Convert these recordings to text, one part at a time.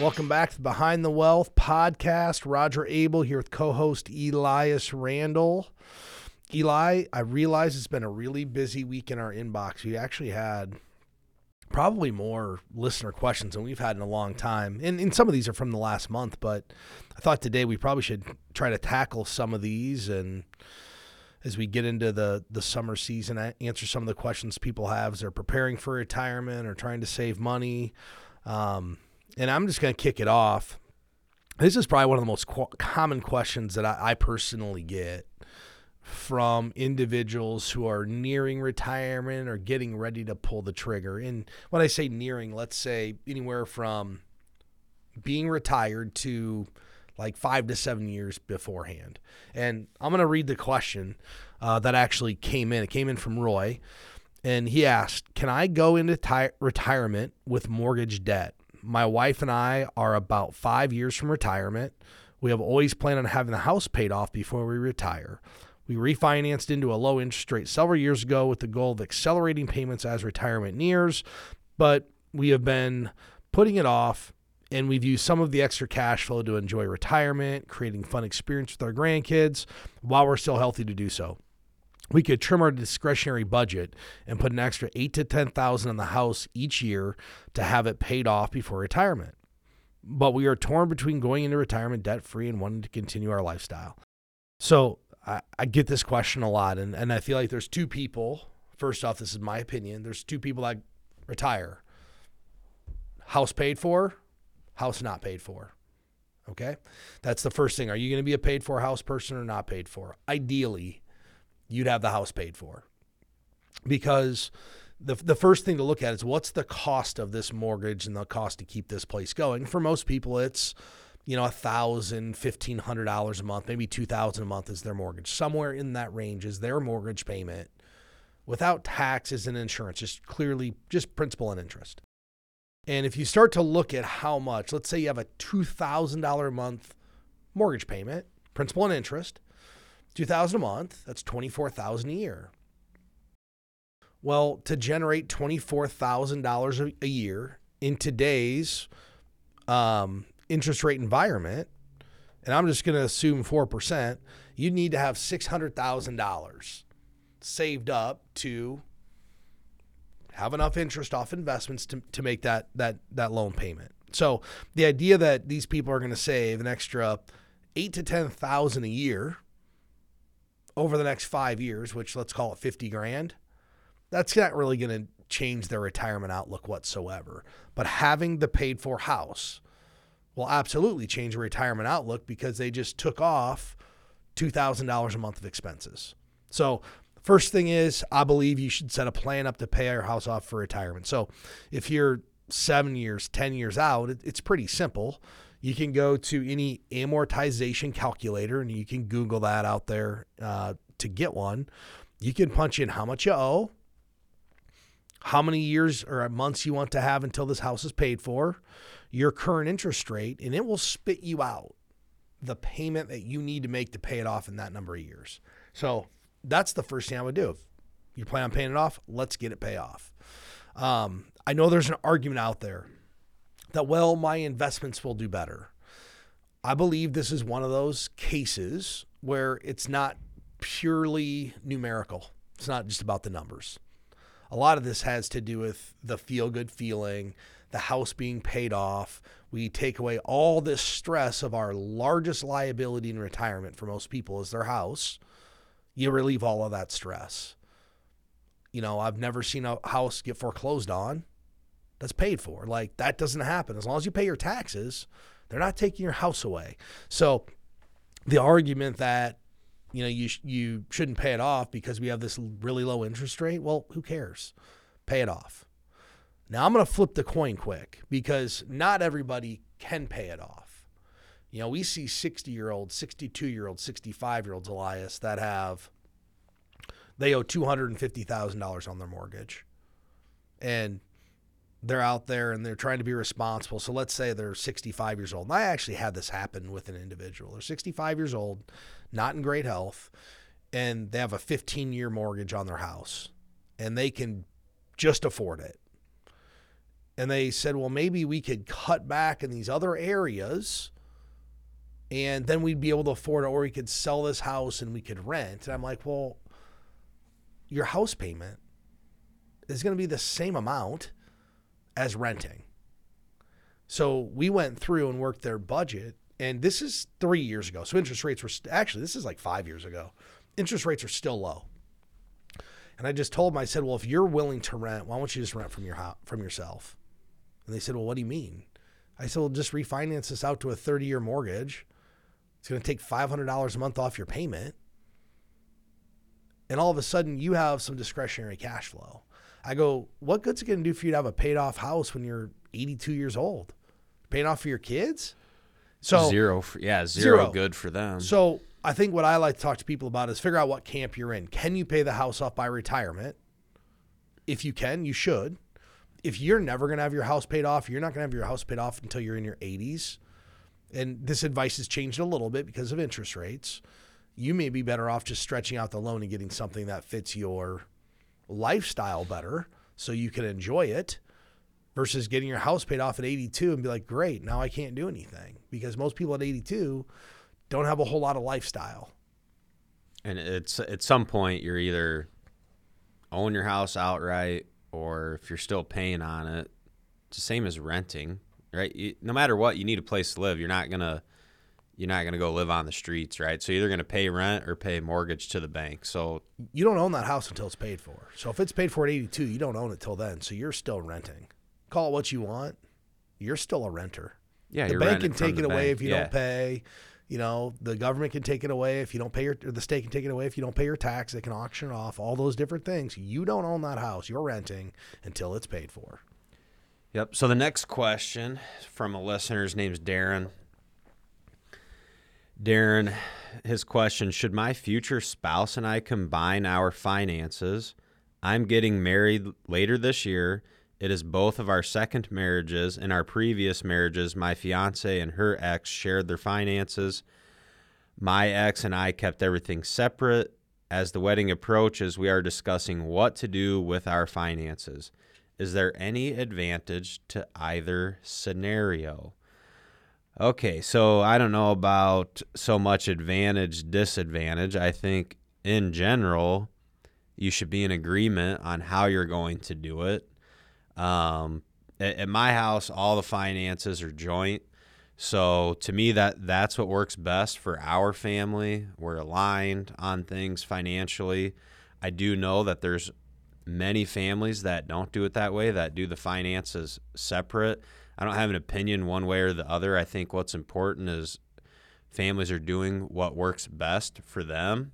Welcome back to Behind the Wealth podcast. Roger Abel here with co host Elias Randel. Eli, I realize it's been a really busy week in our inbox. We actually had probably more listener questions than we've had in a long time. And, and some of these are from the last month, but I thought today we probably should try to tackle some of these and as we get into the the summer season, answer some of the questions people have as they're preparing for retirement or trying to save money. Um, and I'm just going to kick it off. This is probably one of the most qu- common questions that I, I personally get from individuals who are nearing retirement or getting ready to pull the trigger. And when I say nearing, let's say anywhere from being retired to like five to seven years beforehand. And I'm going to read the question uh, that actually came in. It came in from Roy. And he asked, Can I go into ti- retirement with mortgage debt? My wife and I are about five years from retirement. We have always planned on having the house paid off before we retire. We refinanced into a low interest rate several years ago with the goal of accelerating payments as retirement nears, but we have been putting it off and we've used some of the extra cash flow to enjoy retirement, creating fun experience with our grandkids while we're still healthy to do so we could trim our discretionary budget and put an extra eight to ten thousand in the house each year to have it paid off before retirement. But we are torn between going into retirement debt free and wanting to continue our lifestyle. So I, I, get this question a lot, and, and I feel like there's two people. First off, this is my opinion. There's two people that retire. House paid for, house not paid for. Okay? That's the first thing. Are you going to be a paid for house person or not paid for? Ideally, you'd have the house paid for. Because the, the first thing to look at is what's the cost of this mortgage and the cost to keep this place going. For most people, it's you know a thousand, fifteen hundred dollars a month, maybe two thousand a month is their mortgage. Somewhere in that range is their mortgage payment, without taxes and insurance, just clearly just principal and interest. And if you start to look at how much, let's say you have a two thousand dollar a month mortgage payment, principal and interest, 2000 a month, that's 24,000 a year. Well, to generate $24,000 a year in today's um, interest rate environment, and I'm just going to assume 4%, you need to have $600,000 saved up to have enough interest off investments to, to make that, that, that loan payment. So the idea that these people are going to save an extra eight to 10,000 a year over the next five years, which let's call it 50 grand, that's not really going to change their retirement outlook whatsoever. But having the paid for house will absolutely change your retirement outlook because they just took off $2,000 a month of expenses. So, first thing is, I believe you should set a plan up to pay your house off for retirement. So, if you're seven years, 10 years out, it's pretty simple you can go to any amortization calculator and you can Google that out there uh, to get one. You can punch in how much you owe, how many years or months you want to have until this house is paid for, your current interest rate, and it will spit you out the payment that you need to make to pay it off in that number of years. So that's the first thing I would do. If you plan on paying it off, let's get it pay off. Um, I know there's an argument out there that, well, my investments will do better. I believe this is one of those cases where it's not purely numerical. It's not just about the numbers. A lot of this has to do with the feel good feeling, the house being paid off. We take away all this stress of our largest liability in retirement for most people is their house. You relieve all of that stress. You know, I've never seen a house get foreclosed on that's paid for. Like that doesn't happen. As long as you pay your taxes, they're not taking your house away. So the argument that you know you sh- you shouldn't pay it off because we have this really low interest rate, well, who cares? Pay it off. Now I'm going to flip the coin quick because not everybody can pay it off. You know, we see 60 year olds, 62 year olds, 65 year olds, Elias, that have, they owe $250,000 on their mortgage. And they're out there and they're trying to be responsible. So let's say they're 65 years old. And I actually had this happen with an individual. They're 65 years old, not in great health, and they have a 15 year mortgage on their house and they can just afford it. And they said, well, maybe we could cut back in these other areas and then we'd be able to afford it, or we could sell this house and we could rent. And I'm like, well, your house payment is going to be the same amount as renting. So we went through and worked their budget, and this is three years ago. So interest rates were st- actually this is like five years ago. Interest rates are still low. And I just told them, I said, well, if you're willing to rent, why don't you just rent from your house, from yourself? And they said, well, what do you mean? I said, well, just refinance this out to a 30 year mortgage. It's going to take $500 a month off your payment. And all of a sudden, you have some discretionary cash flow. I go, what good's it going to do for you to have a paid off house when you're 82 years old? Paying off for your kids? So zero, for, yeah, zero, zero good for them. So I think what I like to talk to people about is figure out what camp you're in. Can you pay the house off by retirement? If you can, you should. If you're never going to have your house paid off, you're not going to have your house paid off until you're in your 80s. And this advice has changed a little bit because of interest rates. You may be better off just stretching out the loan and getting something that fits your lifestyle better so you can enjoy it versus getting your house paid off at 82 and be like, great, now I can't do anything because most people at 82 don't have a whole lot of lifestyle. And it's at some point you're either own your house outright or if you're still paying on it, it's the same as renting, right? You, no matter what, you need a place to live. You're not gonna you're not gonna go live on the streets, right? So you're either gonna pay rent or pay mortgage to the bank. So you don't own that house until it's paid for. So if it's paid for at 82, you don't own it till then. So you're still renting. Call it what you want. You're still a renter. Yeah, the bank can take it away bank. if you yeah. don't pay. You know, the government can take it away if you don't pay your, the state can take it away if you don't pay your tax. They can auction it off, all those different things. You don't own that house. You're renting until it's paid for. Yep. So the next question from a listener's name's Darren. Darren, his question Should my future spouse and I combine our finances? I'm getting married later this year. It is both of our second marriages. In our previous marriages, my fiance and her ex shared their finances. My ex and I kept everything separate. As the wedding approaches, we are discussing what to do with our finances. Is there any advantage to either scenario? Okay, so I don't know about so much advantage, disadvantage. I think in general, you should be in agreement on how you're going to do it. Um, at, at my house, all the finances are joint. So to me, that that's what works best for our family. We're aligned on things financially. I do know that there's many families that don't do it that way, that do the finances separate. I don't have an opinion one way or the other. I think what's important is families are doing what works best for them.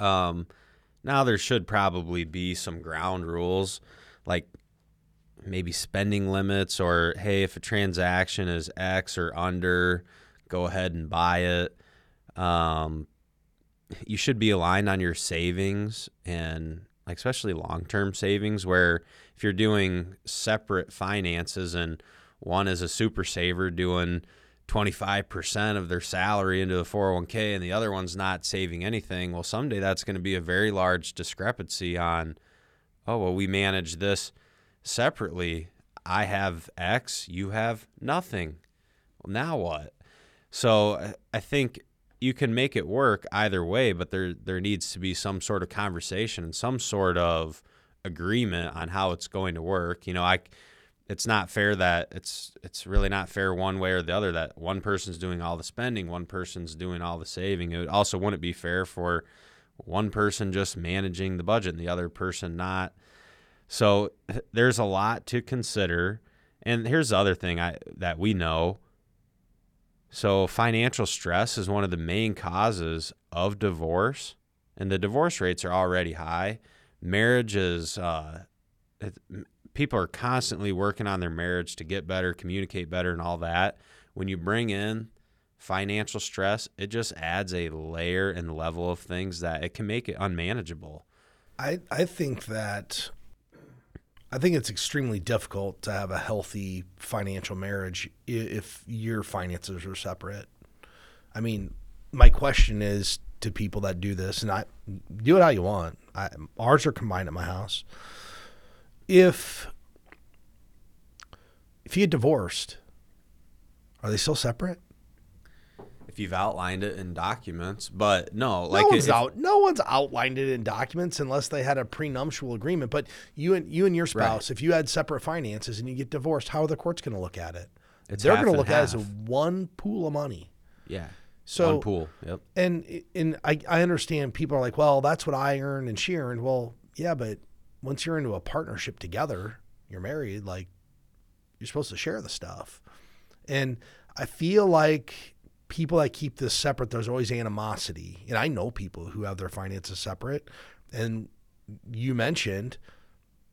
Um, now there should probably be some ground rules, like maybe spending limits or hey if a transaction is x or under go ahead and buy it um, you should be aligned on your savings and like especially long-term savings where if you're doing separate finances and one is a super saver doing 25% of their salary into the 401k and the other one's not saving anything well someday that's going to be a very large discrepancy on oh well we manage this separately, I have X, you have nothing. Well, now what? So I think you can make it work either way, but there there needs to be some sort of conversation and some sort of agreement on how it's going to work. You know, I it's not fair that it's it's really not fair one way or the other that one person's doing all the spending, one person's doing all the saving. It also wouldn't be fair for one person just managing the budget and the other person not. So there's a lot to consider. And here's the other thing I, that we know. So financial stress is one of the main causes of divorce, and the divorce rates are already high. Marriage is uh, people are constantly working on their marriage to get better, communicate better, and all that. When you bring in financial stress, it just adds a layer and level of things that it can make it unmanageable. I, I think that I think it's extremely difficult to have a healthy financial marriage if your finances are separate. I mean, my question is to people that do this, and I do it how you want. I, ours are combined at my house. If if you get divorced, are they still separate? If you've outlined it in documents, but no, like no one's if- out. No one's outlined it in documents unless they had a prenuptial agreement. But you and you and your spouse, if you had separate finances and you get divorced, how are the courts going to look at it? It's They're going to look at it as one pool of money. yeah, So one pool. Yep. and and I, I understand people are like, well, that's what I earned and she earned. Well, yeah, but once you're into a partnership together, you're married, like you're supposed to share the stuff. And I feel like people that keep this separate, there's always animosity. And I know people who have their finances separate. And you mentioned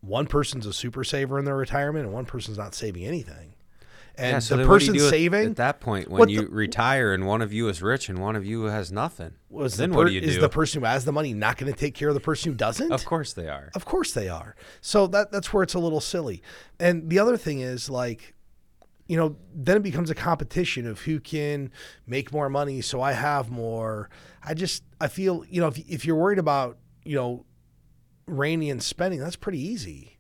one person's a super saver in their retirement and one person's not saving anything. And yeah, so the then what do you person saving at that point when you the- retire and one of you is rich and one of you has nothing. was then the what do you do? is the person who has the money not going to take care of the person who doesn't? Of course they are. Of course they are. So that that's where it's a little silly. And the other thing is like you know, then it becomes a competition of who can make more money so I have more. I just I feel, you know, if if you're worried about, you know, rainy and spending, that's pretty easy.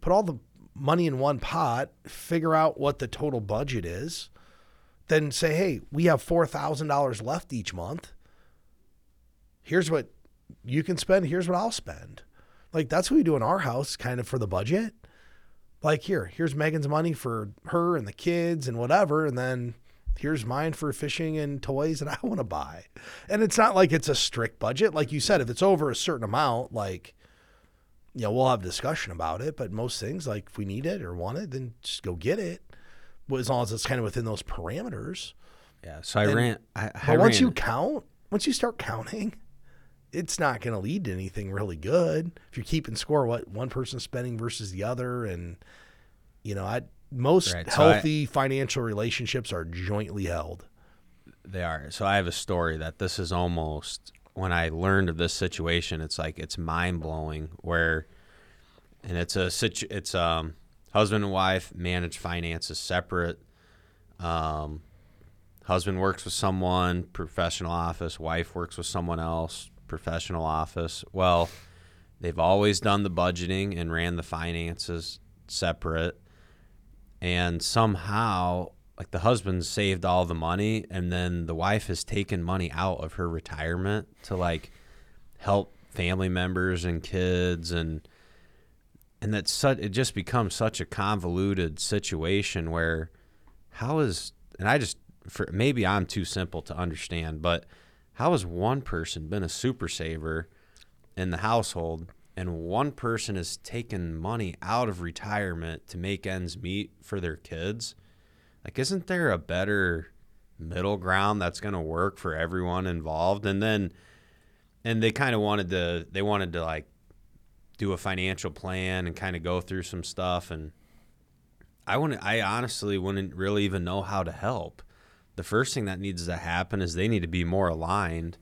Put all the money in one pot, figure out what the total budget is, then say, "Hey, we have $4,000 left each month. Here's what you can spend, here's what I'll spend." Like that's what we do in our house kind of for the budget. Like here, here's Megan's money for her and the kids and whatever, and then here's mine for fishing and toys that I want to buy. And it's not like it's a strict budget. Like you said, if it's over a certain amount, like you know, we'll have discussion about it. But most things, like if we need it or want it, then just go get it. Well, as long as it's kind of within those parameters. Yeah. So I And- ran. I, I But once ran- you count, once you start counting, it's not going to lead to anything really good. If you're keeping score, what one person's spending versus the other, and you know, I most Right, so I- healthy financial relationships are jointly held. They are. So I have a story that this is almost when I learned of this situation, it's like it's mind blowing where and it's a situ it's um husband and wife manage finances separate. Um husband works with someone, professional office, wife works with someone else, professional office. Well, they've always done the budgeting and ran the finances separate. And somehow like the husband saved all the money and then the wife has taken money out of her retirement to like help family members and kids and and that's such it just becomes such a convoluted situation where how is and I just for maybe I'm too simple to understand but how has one person been a super saver in the household and one person has taken money out of retirement to make ends meet for their kids like isn't there a better middle ground that's going to work for everyone involved and then and they kind of wanted to they wanted to like do a financial plan and kind of go through some stuff and I wouldn't I honestly wouldn't really even know how to help. The first thing that needs to happen is they need to be more aligned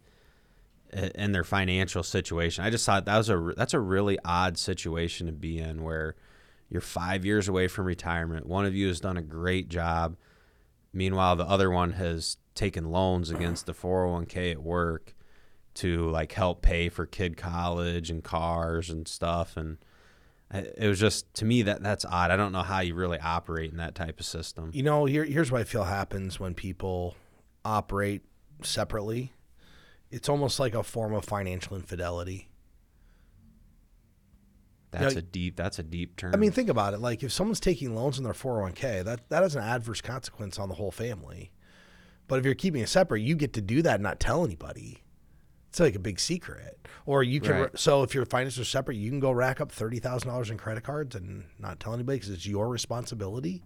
in their financial situation. I just thought that was a that's a really odd situation to be in where you're 5 years away from retirement. One of you has done a great job. Meanwhile, the other one has taken loans against the 401k at work to like help pay for kid college and cars and stuff and it was just to me that that's odd. I don't know how you really operate in that type of system. You know, here, here's what I feel happens when people operate separately. It's almost like a form of financial infidelity. That's know, a deep that's a deep term. I mean, think about it. Like if someone's taking loans in their 401k, that that has an adverse consequence on the whole family. But if you're keeping it separate, you get to do that and not tell anybody. It's like a big secret. Or you can. Right. So if your finances are separate, you can go rack up thirty thousand dollars in credit cards and not tell anybody because it's your responsibility.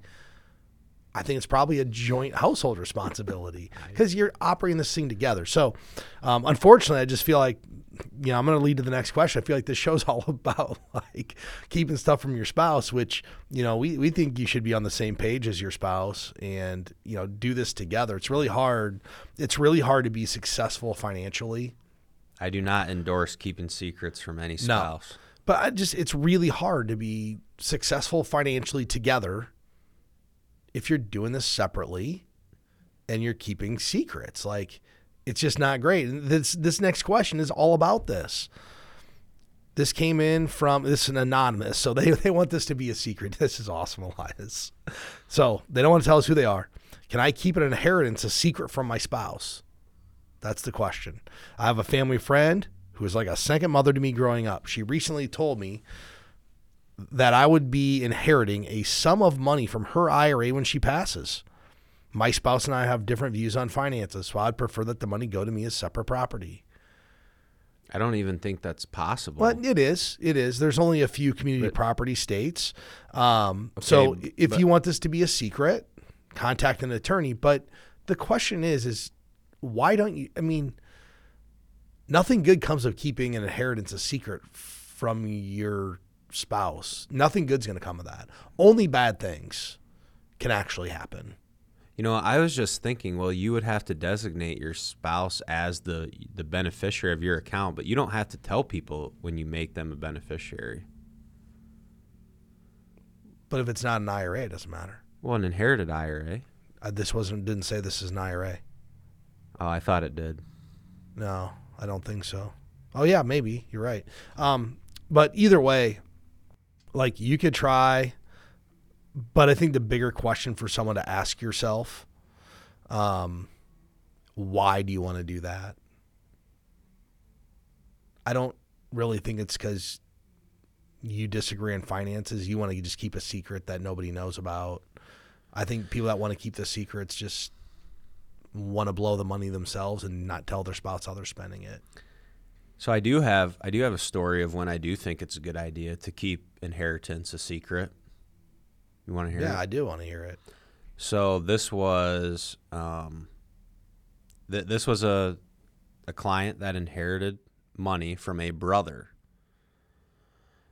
I think it's probably a joint household responsibility because you're operating this thing together. So, um, unfortunately, I just feel like, you know, I'm going to lead to the next question. I feel like this show's all about like keeping stuff from your spouse, which, you know, we, we think you should be on the same page as your spouse and, you know, do this together. It's really hard. It's really hard to be successful financially. I do not endorse keeping secrets from any spouse. No. But I just it's really hard to be successful financially together if you're doing this separately and you're keeping secrets. Like it's just not great. And this this next question is all about this. This came in from this is an anonymous, so they, they want this to be a secret. This is awesome, Elias. So they don't want to tell us who they are. Can I keep an inheritance a secret from my spouse? That's the question. I have a family friend who was like a second mother to me growing up. She recently told me that I would be inheriting a sum of money from her IRA when she passes. My spouse and I have different views on finances, so I'd prefer that the money go to me as separate property. I don't even think that's possible. Well, it is. It is. There's only a few community But- property states. Um, so if but- you want this to be a secret, contact an attorney. But the question is, is why don't you? I mean, nothing good comes of keeping an inheritance a secret from your spouse. Nothing good's going to come of that. Only bad things can actually happen. You know, I was just thinking, well, you would have to designate your spouse as the the beneficiary of your account, but you don't have to tell people when you make them a beneficiary. But if it's not an IRA, it doesn't matter. Well, an inherited IRA. Uh, this wasn't didn't say this is an IRA. Oh, I thought it did. No, I don't think so. Oh yeah, maybe you're right. Um, but either way, like you could try, but I think the bigger question for someone to ask yourself, um, why do you want to do that? I don't really think it's because you disagree on finances. You want to just keep a secret that nobody knows about. I think people that want to keep the secrets just want to blow the money themselves and not tell their spouse how they're spending it. So I do have I do have a story of when I do think it's a good idea to keep inheritance a secret. You want to hear Yeah, it? I do want to hear it. So this was um, th- this was a a client that inherited money from a brother.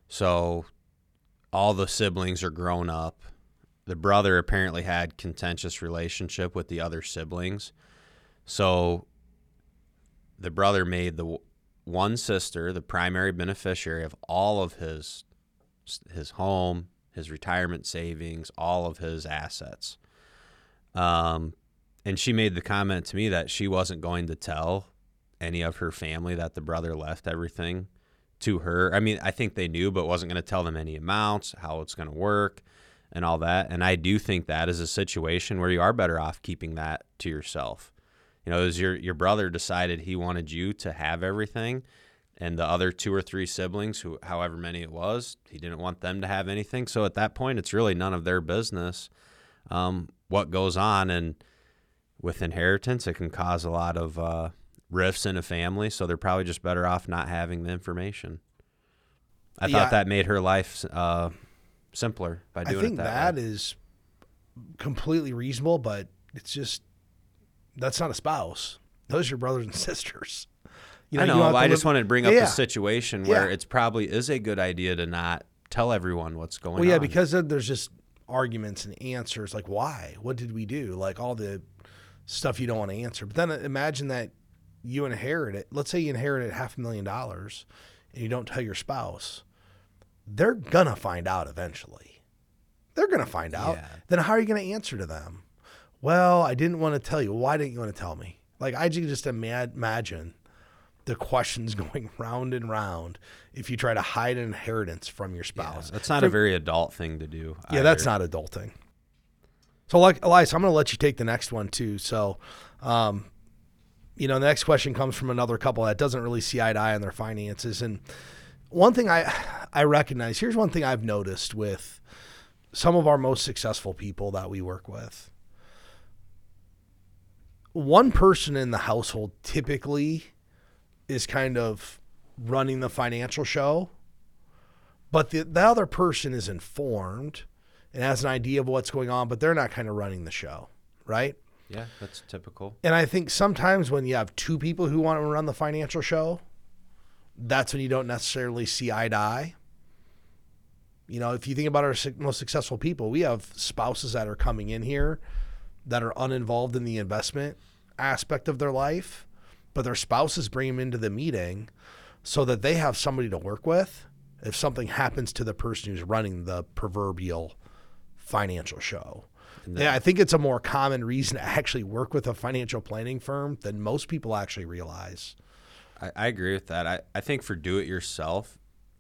So all the siblings are grown up. The brother apparently had contentious relationship with the other siblings. So the brother made the one sister the primary beneficiary of all of his his home, his retirement savings, all of his assets. Um, and she made the comment to me that she wasn't going to tell any of her family that the brother left everything to her. I mean, I think they knew, but wasn't going to tell them any amounts, how it's going to work, and all that. And I do think that is a situation where you are better off keeping that to yourself. You know, as your your brother decided he wanted you to have everything, and the other two or three siblings, who however many it was, he didn't want them to have anything. So at that point, it's really none of their business um, what goes on. And with inheritance, it can cause a lot of uh, rifts in a family. So they're probably just better off not having the information. I Yeah. thought that made her life uh, simpler by I doing think it that that, is completely reasonable, but it's just that's not a spouse. Those are your brothers and sisters. You I know. but to I just wanted to bring up Yeah. the situation where Yeah. it's probably is a good idea to not tell everyone what's going on. Well, yeah, on. because then there's just arguments and answers like why, what did we do, like all the stuff you don't want to answer. But then uh, imagine that you inherit it. Let's say you inherited half a million dollars, and you don't tell your spouse. They're gonna find out eventually. They're gonna find out. Yeah. Then how are you gonna answer to them? Well, I didn't want to tell you. Why didn't you want to tell me? Like I just imagine the questions going round and round if you try to hide an inheritance from your Yeah, spouse. that's not For- a very adult thing to do. yeah, that's either. not adulting. So, like Elias, I'm going to let you take the next one too. So, um, you know, the next question comes from another couple that doesn't really see eye to eye on their finances. And one thing I I recognize here's one thing I've noticed with some of our most successful people that we work with. One person in the household typically is kind of running the financial show but the, the other person is informed and has an idea of what's going on, but they're not kind of running the show, right? Yeah, that's typical. And I think sometimes when you have two people who want to run the financial show, that's when you don't necessarily see eye to eye. You know, if you think about our most successful people, we have spouses that are coming in here that are uninvolved in the investment aspect of their life, but their spouses bring them into the meeting so that they have somebody to work with if something happens to the person who's running the proverbial financial show. Yeah, I think it's a more common reason to actually work with a financial planning firm than most people actually realize. I, I agree with that. I, I think for do it yourself,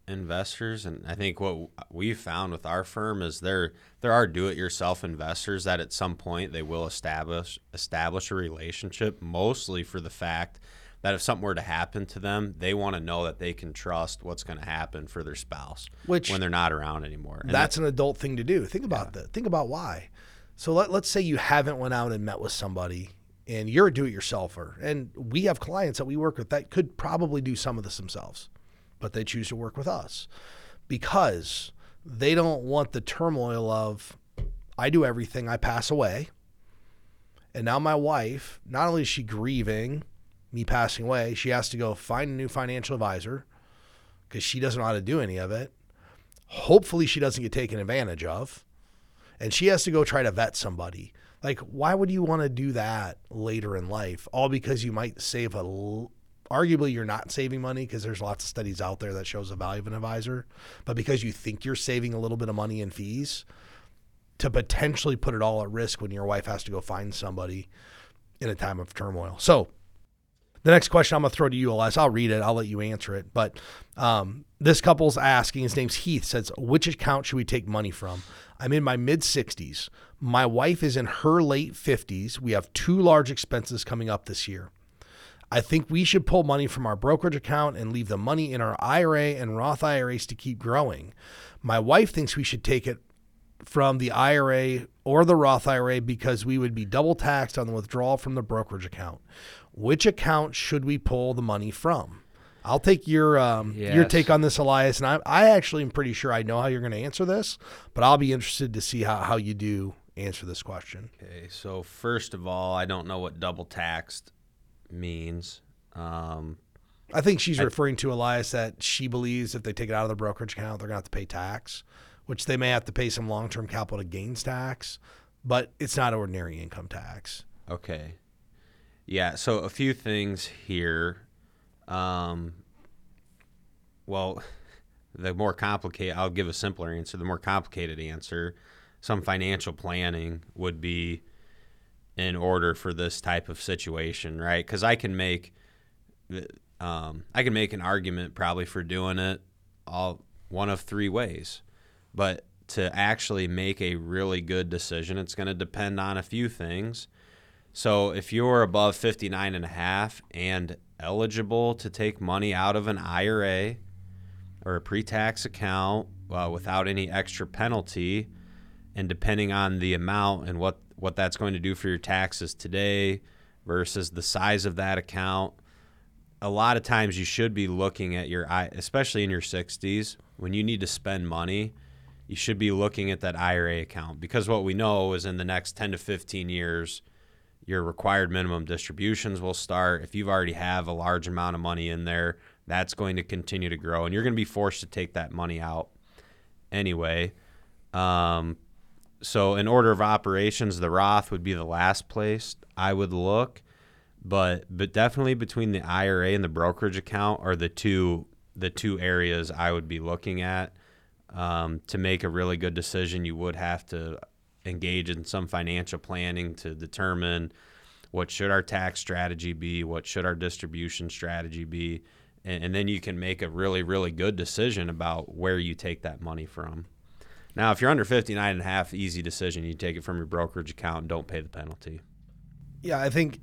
investors, and I think what we've found with our firm is there there are do-it-yourself investors that at some point they will establish establish a relationship, mostly for the fact that if something were to happen to them, they want to know that they can trust what's going to happen for their spouse Which- when they're not around anymore. And That's an adult thing to do. Think about that. Think about why. So let, let's say you haven't went out and met with somebody and you're a do-it-yourselfer and we have clients that we work with that could probably do some of this themselves but they choose to work with us because they don't want the turmoil of i do everything i pass away. And now my wife not only is she grieving me passing away she has to go find a new financial advisor because she doesn't know how to do any of it. Hopefully she doesn't get taken advantage of. And she has to go try to vet somebody. Like why would you want to do that later in life? All because you might save a arguably you're not saving money because there's lots of studies out there that shows the value of an advisor but because you think you're saving a little bit of money in fees to potentially put it all at risk when your wife has to go find somebody in a time of turmoil so the next question I'm going to throw to you, Elias. I'll read it. I'll let you answer it. But um, this couple's asking, his name's Heath, says, which account should we take money from? I'm in my mid 60s. My wife is in her late 50s. We have two large expenses coming up this year. I think we should pull money from our brokerage account and leave the money in our IRA and Roth IRAs to keep growing. My wife thinks we should take it from the IRA or the Roth IRA because we would be double taxed on the withdrawal from the brokerage account. Which account should we pull the money from? I'll take your um, your take on this, Elias, and I, I actually am pretty sure I know how you're going to answer this, but I'll be interested to see how, how you do answer this question. Okay, so first of all, I don't know what double taxed means. Um, I think she's referring to Elias that she believes if they take it out of the brokerage account, they're going to have to pay tax, which they may have to pay some long term capital gains tax, but it's not ordinary income tax. okay. Yeah, so a few things here. Um, well, the more complicated, I'll give a simpler answer. The more complicated answer, some financial planning would be in order for this type of situation, right? Because I can make, um, I can make an argument probably for doing it all one of three ways, but to actually make a really good decision, it's going to depend on a few things. So if you're above 59 and a half and eligible to take money out of an IRA or a pre-tax account uh, without any extra penalty, and depending on the amount and what what that's going to do for your taxes today versus the size of that account, a lot of times you should be looking at your especially in your 60s when you need to spend money you should be looking at that IRA account because what we know is in the next 10 to 15 years your required minimum distributions will start. If you've already have a large amount of money in there that's going to continue to grow and you're going to be forced to take that money out anyway. Um, so in order of operations the Roth would be the last place I would look but but definitely between the IRA and the brokerage account are the two the two areas I would be looking at um, to make a really good decision. You would have to engage in some financial planning to determine what should our tax strategy be, what should our distribution strategy be, and, and then you can make a really really good decision about where you take that money from. Now, if you're under 59 and a half, easy decision. You take it from your brokerage account and don't pay the penalty. Yeah, I think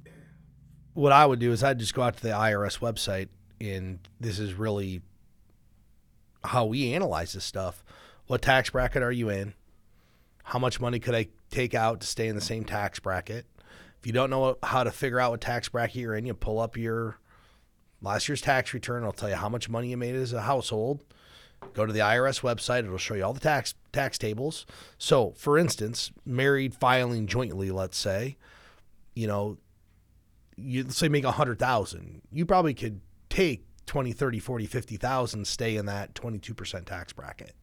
what I would do is I'd just go out to the IRS website, and this is really how we analyze this stuff. What tax bracket are you in? How much money could I take out to stay in the same tax bracket? If you don't know how to figure out what tax bracket you're in, you pull up your last year's tax return. It'll tell you how much money you made as a household. Go to the IRS website. It'll show you all the tax tax tables. So, for instance, married filing jointly, let's say, you know, you let's say make a hundred thousand, you probably could take 20, 30, 40, 50,000, stay in that 22% tax bracket.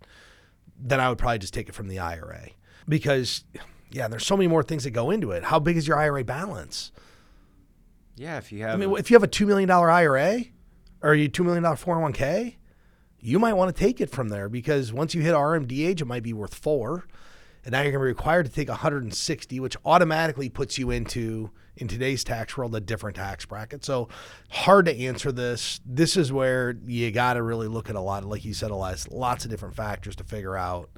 Then I would probably just take it from the IRA because yeah, there's so many more things that go into it. How big is your IRA balance? Yeah, if you have I mean, if you have a $2 million IRA or you $2 million 401k, you might want to take it from there because once you hit RMD age, it might be worth four. and now you're going to be required to take 160, which automatically puts you into in today's tax world a different tax bracket. So hard to answer this. This is where you got to really look at a lot, like you said, Elias, lots of different factors to figure out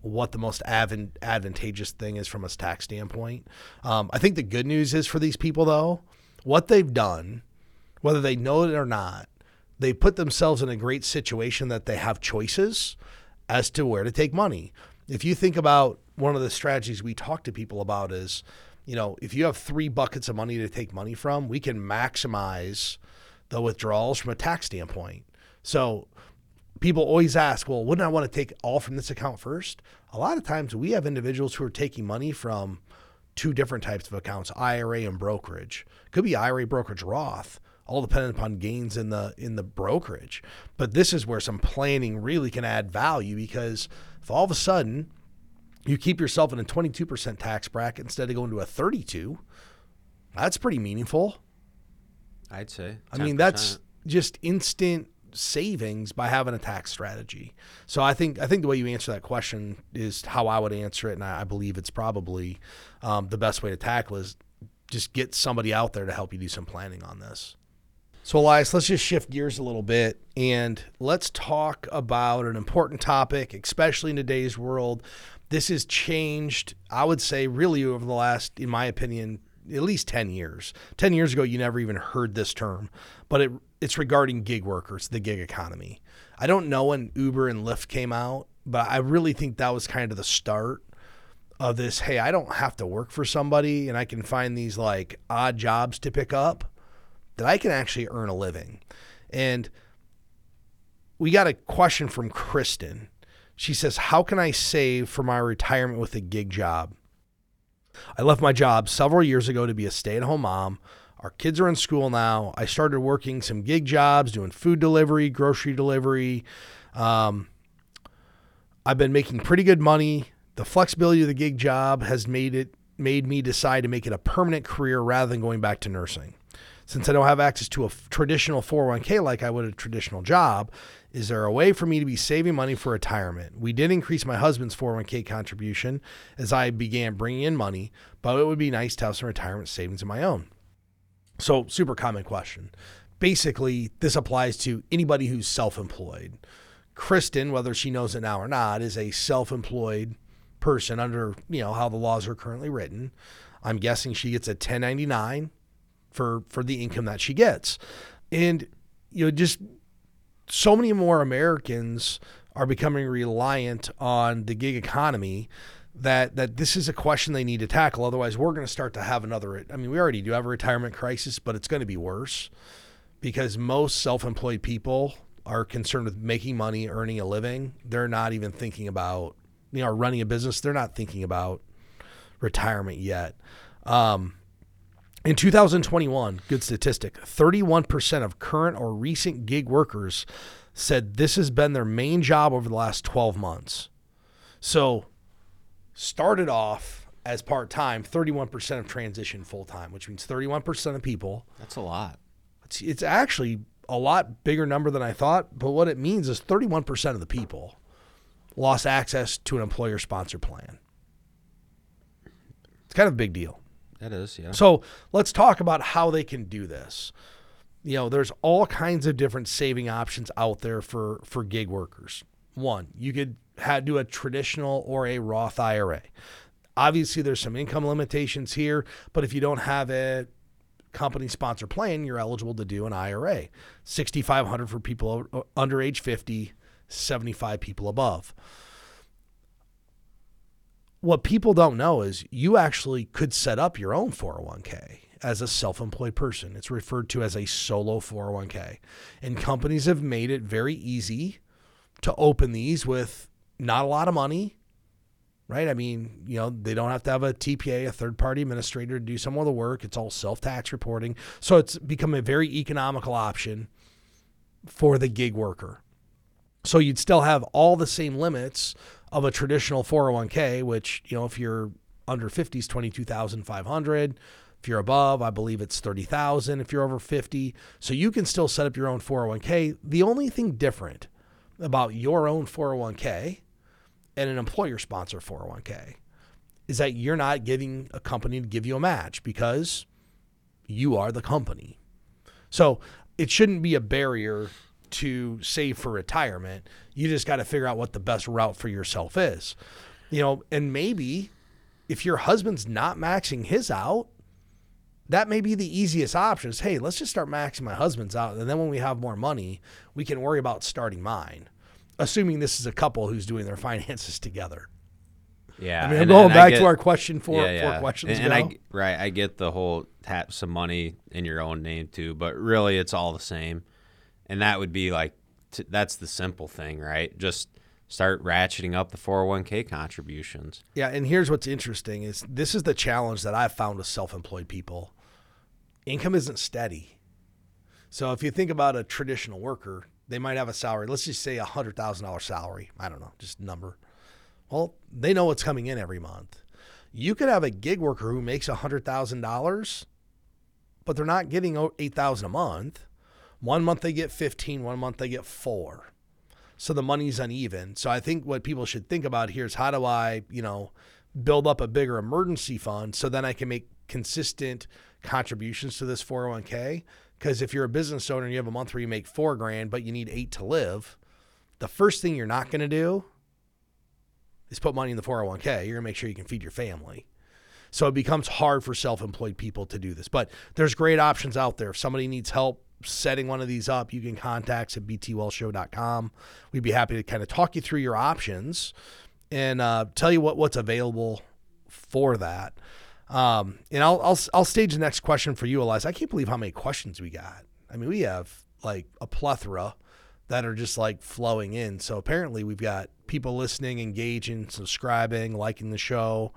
what the most advan- advantageous thing is from a tax standpoint. Um, I think the good news is for these people, though, what they've done, whether they know it or not, they put themselves in a great situation that they have choices as to where to take money. If you think about one of the strategies we talk to people about is, you know, if you have three buckets of money to take money from, we can maximize the withdrawals from a tax standpoint. So people always ask, well, wouldn't I want to take all from this account first? A lot of times we have individuals who are taking money from two different types of accounts, IRA and brokerage. Could be IRA, brokerage, Roth, all dependent upon gains in the in the brokerage. But this is where some planning really can add value because if all of a sudden you keep yourself in a 22% tax bracket instead of going to a 32, that's pretty meaningful. I'd say. 10%. I mean, that's just instant savings by having a tax strategy. So I think I think the way you answer that question is how I would answer it, and I, I believe it's probably um, the best way to tackle is just get somebody out there to help you do some planning on this. So Elias, let's just shift gears a little bit and let's talk about an important topic, especially in today's world. This has changed, I would say, really over the last, in my opinion, at least 10 years. 10 years ago, you never even heard this term, but it, it's regarding gig workers, the gig economy. I don't know when Uber and Lyft came out, but I really think that was kind of the start of this. Hey, I don't have to work for somebody and I can find these like odd jobs to pick up that I can actually earn a living. And we got a question from Kristen. She says, How can I save for my retirement with a gig job? I left my job several years ago to be a stay at home mom. Our kids are in school now. I started working some gig jobs, doing food delivery, grocery delivery. Um, I've been making pretty good money. The flexibility of the gig job has made it made me decide to make it a permanent career rather than going back to nursing. Since I don't have access to a f- traditional 401k like I would a traditional job, is there a way for me to be saving money for retirement? We did increase my husband's 401k contribution as I began bringing in money, but it would be nice to have some retirement savings of my own. So, super common question. Basically, this applies to anybody who's self employed. Kristen, whether she knows it now or not, is a self employed person under, you know, how the laws are currently written. I'm guessing she gets a 1099 for for the income that she gets. And you know, just so many more Americans are becoming reliant on the gig economy that that this is a question they need to tackle. Otherwise, we're going to start to have another. I mean, we already do have a retirement crisis, but it's going to be worse because most self-employed people are concerned with making money, earning a living. They're not even thinking about you know running a business. They're not thinking about retirement yet. Um, in 2021, good statistic 31% of current or recent gig workers said this has been their main job over the last 12 months. So, started off as part time, 31% of transition full time, which means 31% of people. That's a lot. It's, it's actually a lot bigger number than I thought, but what it means is 31% of the people lost access to an employer sponsored plan. It's kind of a big deal. That is, yeah. So let's talk about how they can do this. You know, there's all kinds of different saving options out there for for gig workers. One, you could have, do a traditional or a Roth IRA. Obviously, there's some income limitations here, but if you don't have a company sponsor plan, you're eligible to do an IRA. 6500 for people under age 50, 75 people above what people don't know is you actually could set up your own 401k as a self employed person. It's referred to as a solo 401k. And companies have made it very easy to open these with not a lot of money, right? I mean, you know, they don't have to have a TPA, a third party administrator to do some of the work. It's all self tax reporting. So it's become a very economical option for the gig worker. So you'd still have all the same limits of a traditional 401k, which, you know, if you're under 50 is 22,500. If you're above, I believe it's 30,000 if you're over 50. So you can still set up your own 401k. The only thing different about your own 401k and an employer sponsor 401k is that you're not giving a company to give you a match because you are the company. So it shouldn't be a barrier to save for retirement. You just got to figure out what the best route for yourself is. You know, and maybe if your husband's not maxing his out, that may be the easiest option is hey, let's just start maxing my husband's out. And then when we have more money, we can worry about starting mine. Assuming this is a couple who's doing their finances together. Yeah, I mean, and- going and back get- to our question four, yeah, yeah. four questions and, ago. and I right, I get the whole tap some money in your own name too, but really it's all the same, and that would be like t- that's the simple thing, right? Just start ratcheting up the 401k contributions. Yeah, and here's what's interesting is this is the challenge that I've found with self-employed people. Income isn't steady. So if you think about a traditional worker, they might have a salary, let's just say a hundred thousand dollar salary. I don't know, just number. Well, they know what's coming in every month. You could have a gig worker who makes a hundred thousand dollars, but they're not getting o- eight thousand a month. One month they get 15, one month they get four. So the money's uneven. So I think what people should think about here is how do I, you know, build up a bigger emergency fund so then I can make consistent contributions to this 401k. Because if you're a business owner and you have a month where you make four grand, but you need eight to live, the first thing you're not going to do is put money in the 401k. You're going to make sure you can feed your family. So it becomes hard for self employed people to do this. But there's great options out there. If somebody needs help setting one of these up, you can contact us at btwealthshow.com. We'd be happy to kind of talk you through your options and uh, tell you what, what's available for that. Um, and I'll, I'll, I'll stage the next question for you, Elias. I can't believe how many questions we got. I mean, we have like a plethora that are just like flowing in. So apparently we've got people listening, engaging, subscribing, liking the show.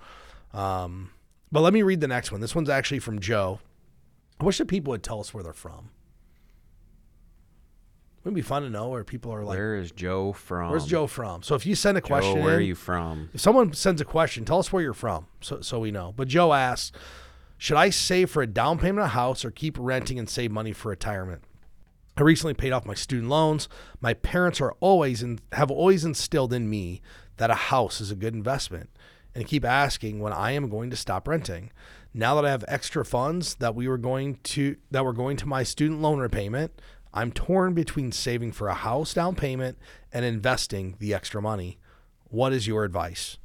Um, but let me read the next one. This one's actually from Joe. I wish that people would tell us where they're from. Wouldn't it be fun to know where people are like, Where is Joe from? where's Joe from? So if you send a Joe, question, where are you from? if someone sends a question, tell us where you're from so, so we know. But Joe asks, should I save for a down payment on a house or keep renting and save money for retirement? I recently paid off my student loans. My parents are always and have always instilled in me that a house is a good investment and keep asking when I am going to stop renting. Now that I have extra funds that we were going to that were going to my student loan repayment, I'm torn between saving for a house down payment and investing the extra money. What is your advice?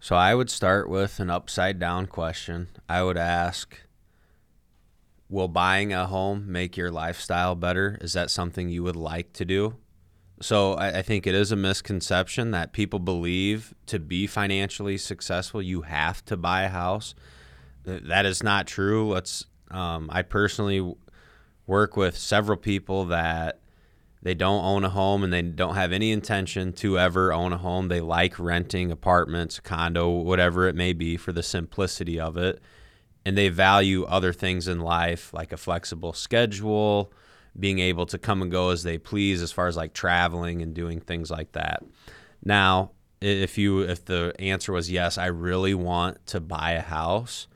So I would start with an upside down question. I would ask Will buying a home make your lifestyle better? Is that something you would like to do? So I, I think it is a misconception that people believe to be financially successful, you have to buy a house. That is not true. Let's. Um, I personally work with several people that they don't own a home and they don't have any intention to ever own a home. They like renting apartments, condo, whatever it may be for the simplicity of it. And they value other things in life like a flexible schedule, being able to come and go as they please as far as like traveling and doing things like that. Now, if you if the answer was yes, I really want to buy a house,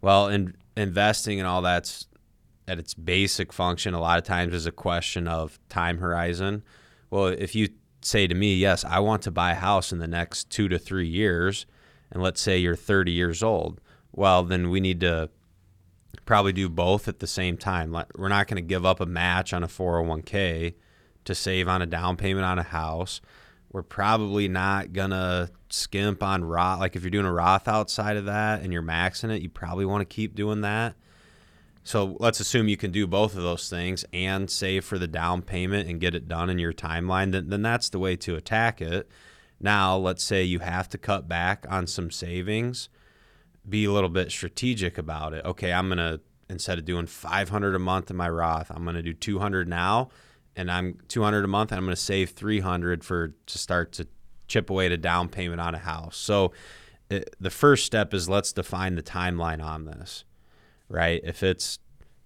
well, in, investing and all that's at its basic function a lot of times is a question of time horizon. Well, if you say to me, yes, I want to buy a house in the next two to three years, and let's say you're 30 years old, well, then we need to probably do both at the same time. Like, We're not going to give up a match on a 401k to save on a down payment on a house. We're probably not going to skimp on Roth. Like if you're doing a Roth outside of that and you're maxing it, you probably want to keep doing that. So let's assume you can do both of those things and save for the down payment and get it done in your timeline. Then, then that's the way to attack it. Now, let's say you have to cut back on some savings, be a little bit strategic about it. Okay, I'm going to, instead of doing 500 a month in my Roth, I'm going to do 200 now and I'm 200 a month and I'm going to save 300 for to start to chip away to down payment on a house. So it, the first step is let's define the timeline on this right? If it's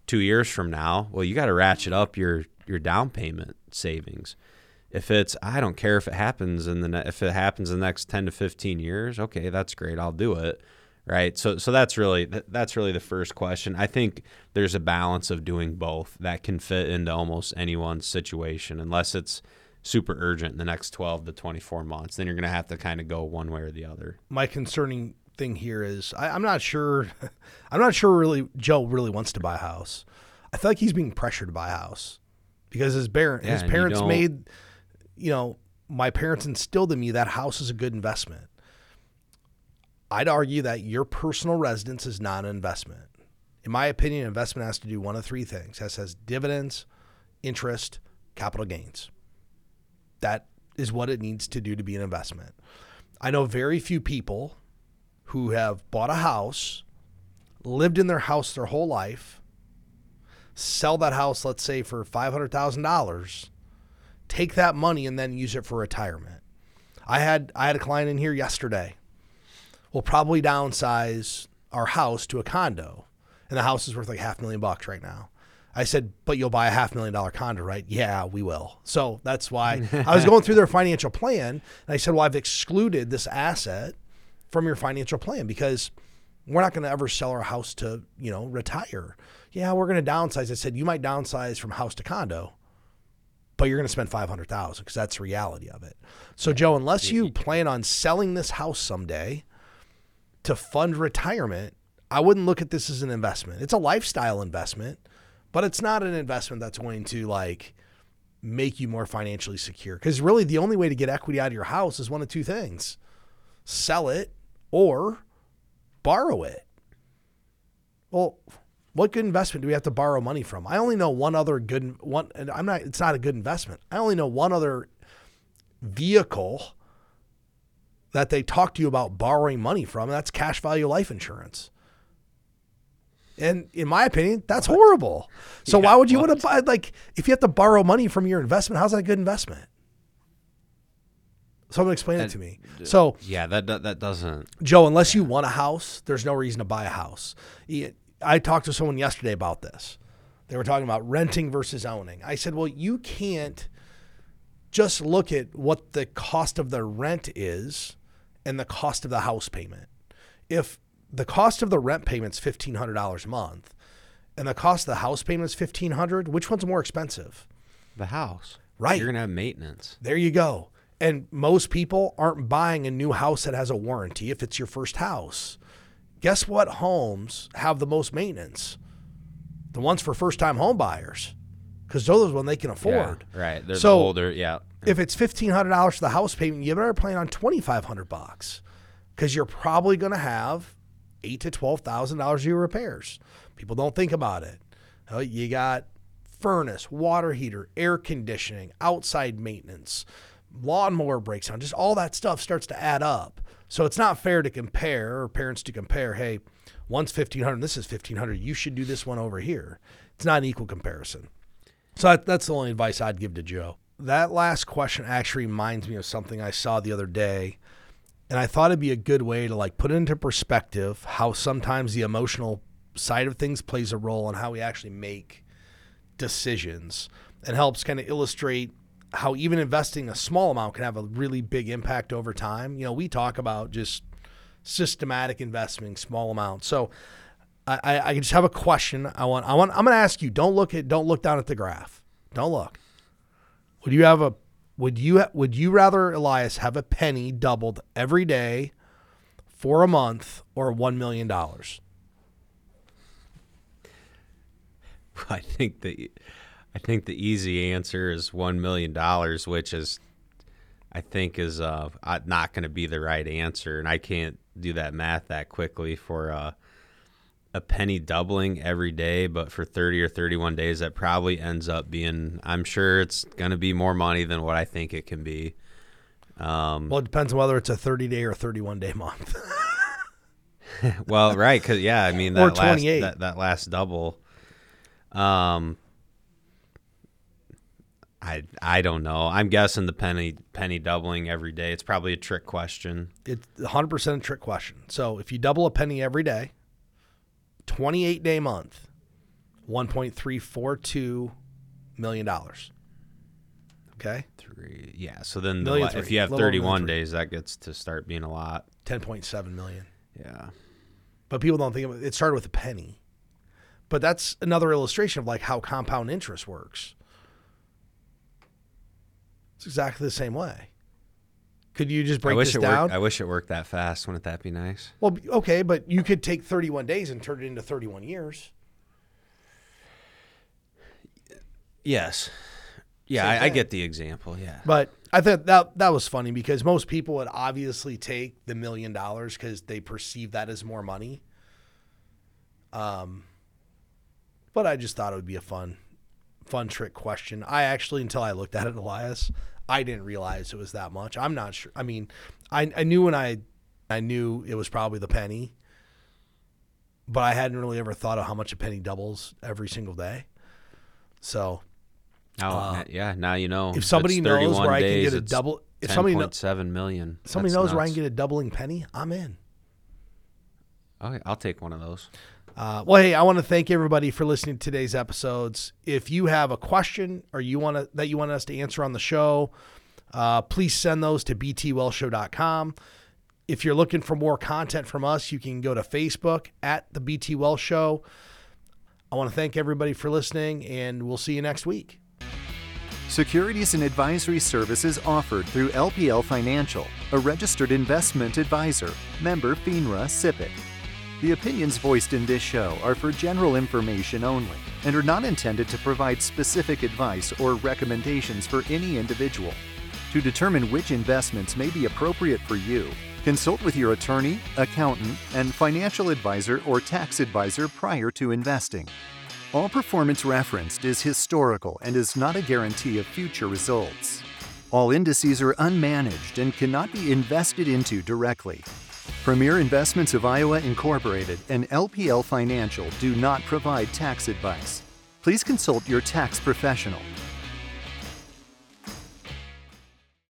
two years from now, well, you got to ratchet up your your down payment savings. If it's I don't care if it happens in the ne- if it happens in the next ten to fifteen years, okay, that's great, I'll do it, right? So so that's really that's really the first question. I think there's a balance of doing both that can fit into almost anyone's situation, unless it's super urgent in the next 12 to 24 months, then you're going to have to kind of go one way or the other. My concerning thing here is I, I'm not sure. I'm not sure really Joe really wants to buy a house. I feel like he's being pressured to buy a house because his parent Yeah, his parents made you know my parents instilled in me that house is a good investment. I'd argue that your personal residence is not an investment. In my opinion, investment has to do one of three things. That says dividends, interest, capital gains. That is what it needs to do to be an investment. I know very few people who have bought a house, lived in their house their whole life, sell that house, let's say, for $500,000, take that money and then use it for retirement. I had I had a client in here yesterday. We'll probably downsize our house to a condo, and the house is worth like half a million bucks right now. I said, but you'll buy a half million dollar condo, right? Yeah, we will. So that's why I was going through their financial plan, and I said, well, I've excluded this asset from your financial plan because we're not going to ever sell our house to, you know, retire. Yeah, we're going to downsize. I said, you might downsize from house to condo, but you're going to spend 500,000 because that's the reality of it. So Joe, unless you plan on selling this house someday to fund retirement, I wouldn't look at this as an investment. It's a lifestyle investment, but it's not an investment that's going to like make you more financially secure. Because really, the only way to get equity out of your house is one of two things sell it or borrow it. Well, what good investment do we have to borrow money from? I only know one other good one. And I'm not. It's not a good investment. I only know one other vehicle that they talk to you about borrowing money from. That's cash value life insurance. And in my opinion, that's horrible. So Yeah, why would you want to buy like if you have to borrow money from your investment? How's that a good investment? Someone explain it to me. So Yeah, that that, that doesn't. Joe, unless you want a house, there's no reason to buy a house. I talked to someone yesterday about this. They were talking about renting versus owning. I said, well, you can't just look at what the cost of the rent is and the cost of the house payment. If the cost of the rent payment's fifteen hundred dollars a month, and the cost of the house payment is fifteen hundred, which one's more expensive? The house. Right. You're going to have maintenance. There you go. And most people aren't buying a new house that has a warranty if it's your first house. Guess what homes have the most maintenance? The ones for first time home buyers. Because those are the ones they can afford. Yeah, right. They're So- the older. Yeah. If it's fifteen hundred dollars for the house payment, you better plan on twenty five hundred bucks. Because you're probably gonna have eight to twelve thousand dollars year repairs. People don't think about it. Uh, you got furnace, water heater, air conditioning, outside maintenance, lawnmower breaks down, just all that stuff starts to add up. So it's not fair to compare or parents to compare, hey, one's fifteen hundred, this is fifteen hundred, you should do this one over here. It's not an equal comparison. So that, that's the only advice I'd give to Joe. That last question actually reminds me of something I saw the other day. And I thought it'd be a good way to like put into perspective how sometimes the emotional side of things plays a role in how we actually make decisions and helps kind of illustrate how even investing a small amount can have a really big impact over time. You know, we talk about just systematic investing, small amounts. So I, I, just have a question. I want I want I'm gonna ask you, don't look at don't look down at the graph. Don't look. Would you have a would you would you rather Elias have a penny doubled every day for a month or one million dollars? I think the I think the easy answer is one million dollars, which is I think is uh, not going to be the right answer, and I can't do that math that quickly for uh, a penny doubling every day, but for thirty or thirty-one days, that probably ends up being. I'm sure it's going to be more money than what I think it can be. Um, Well, it depends on whether it's a 30 day or 31 day month. well, right, because yeah, I mean that last that, that last double. Um, I I don't know. I'm guessing the penny penny doubling every day. It's probably a trick question. it's 100% a trick question. So if you double a penny every day, 28 day month, 1.342 million dollars. Okay, Three, yeah. So then the, if you have little over million 31 days, that gets to start being a lot. 10.7 million. Yeah. But people don't think of it. It started with a penny. But that's another illustration of like how compound interest works. It's exactly the same way. Could you just break I wish this it down? worked. I wish it worked that fast. Wouldn't that be nice? well, okay, but you could take 31 days and turn it into 31 years. Yes. Yeah, I, I get the example. Yeah. But I thought that that was funny because most people would obviously take the million dollars because they perceive that as more money. Um, but I just thought it would be a fun, fun trick question. I actually, until I looked at it, Elias, I didn't realize it was that much. I'm not sure. I mean, I I knew when I I knew it was probably the penny, but I hadn't really ever thought of how much a penny doubles every single day. So Oh, Uh, yeah. Now you know. if somebody knows 31 where I can get a double, if somebody knows. 10.7 million. Somebody That's knows where I can get a doubling penny. I'm in. Okay, I'll take one of those. Uh, well, hey, I want to thank everybody for listening to today's episodes. If you have a question or you want to that you want us to answer on the show, uh, please send those to btwealthshow.com. If you're looking for more content from us, you can go to Facebook at the BT Wealth Show. I want to thank everybody for listening, and we'll see you next week. Securities and advisory services offered through LPL Financial, a registered investment advisor, member FINRA SIPC. The opinions voiced in this show are for general information only and are not intended to provide specific advice or recommendations for any individual. To determine which investments may be appropriate for you, consult with your attorney, accountant, and financial advisor or tax advisor prior to investing. All performance referenced is historical and is not a guarantee of future results. All indices are unmanaged and cannot be invested into directly. Premier Investments of Iowa Incorporated and LPL Financial do not provide tax advice. Please consult your tax professional.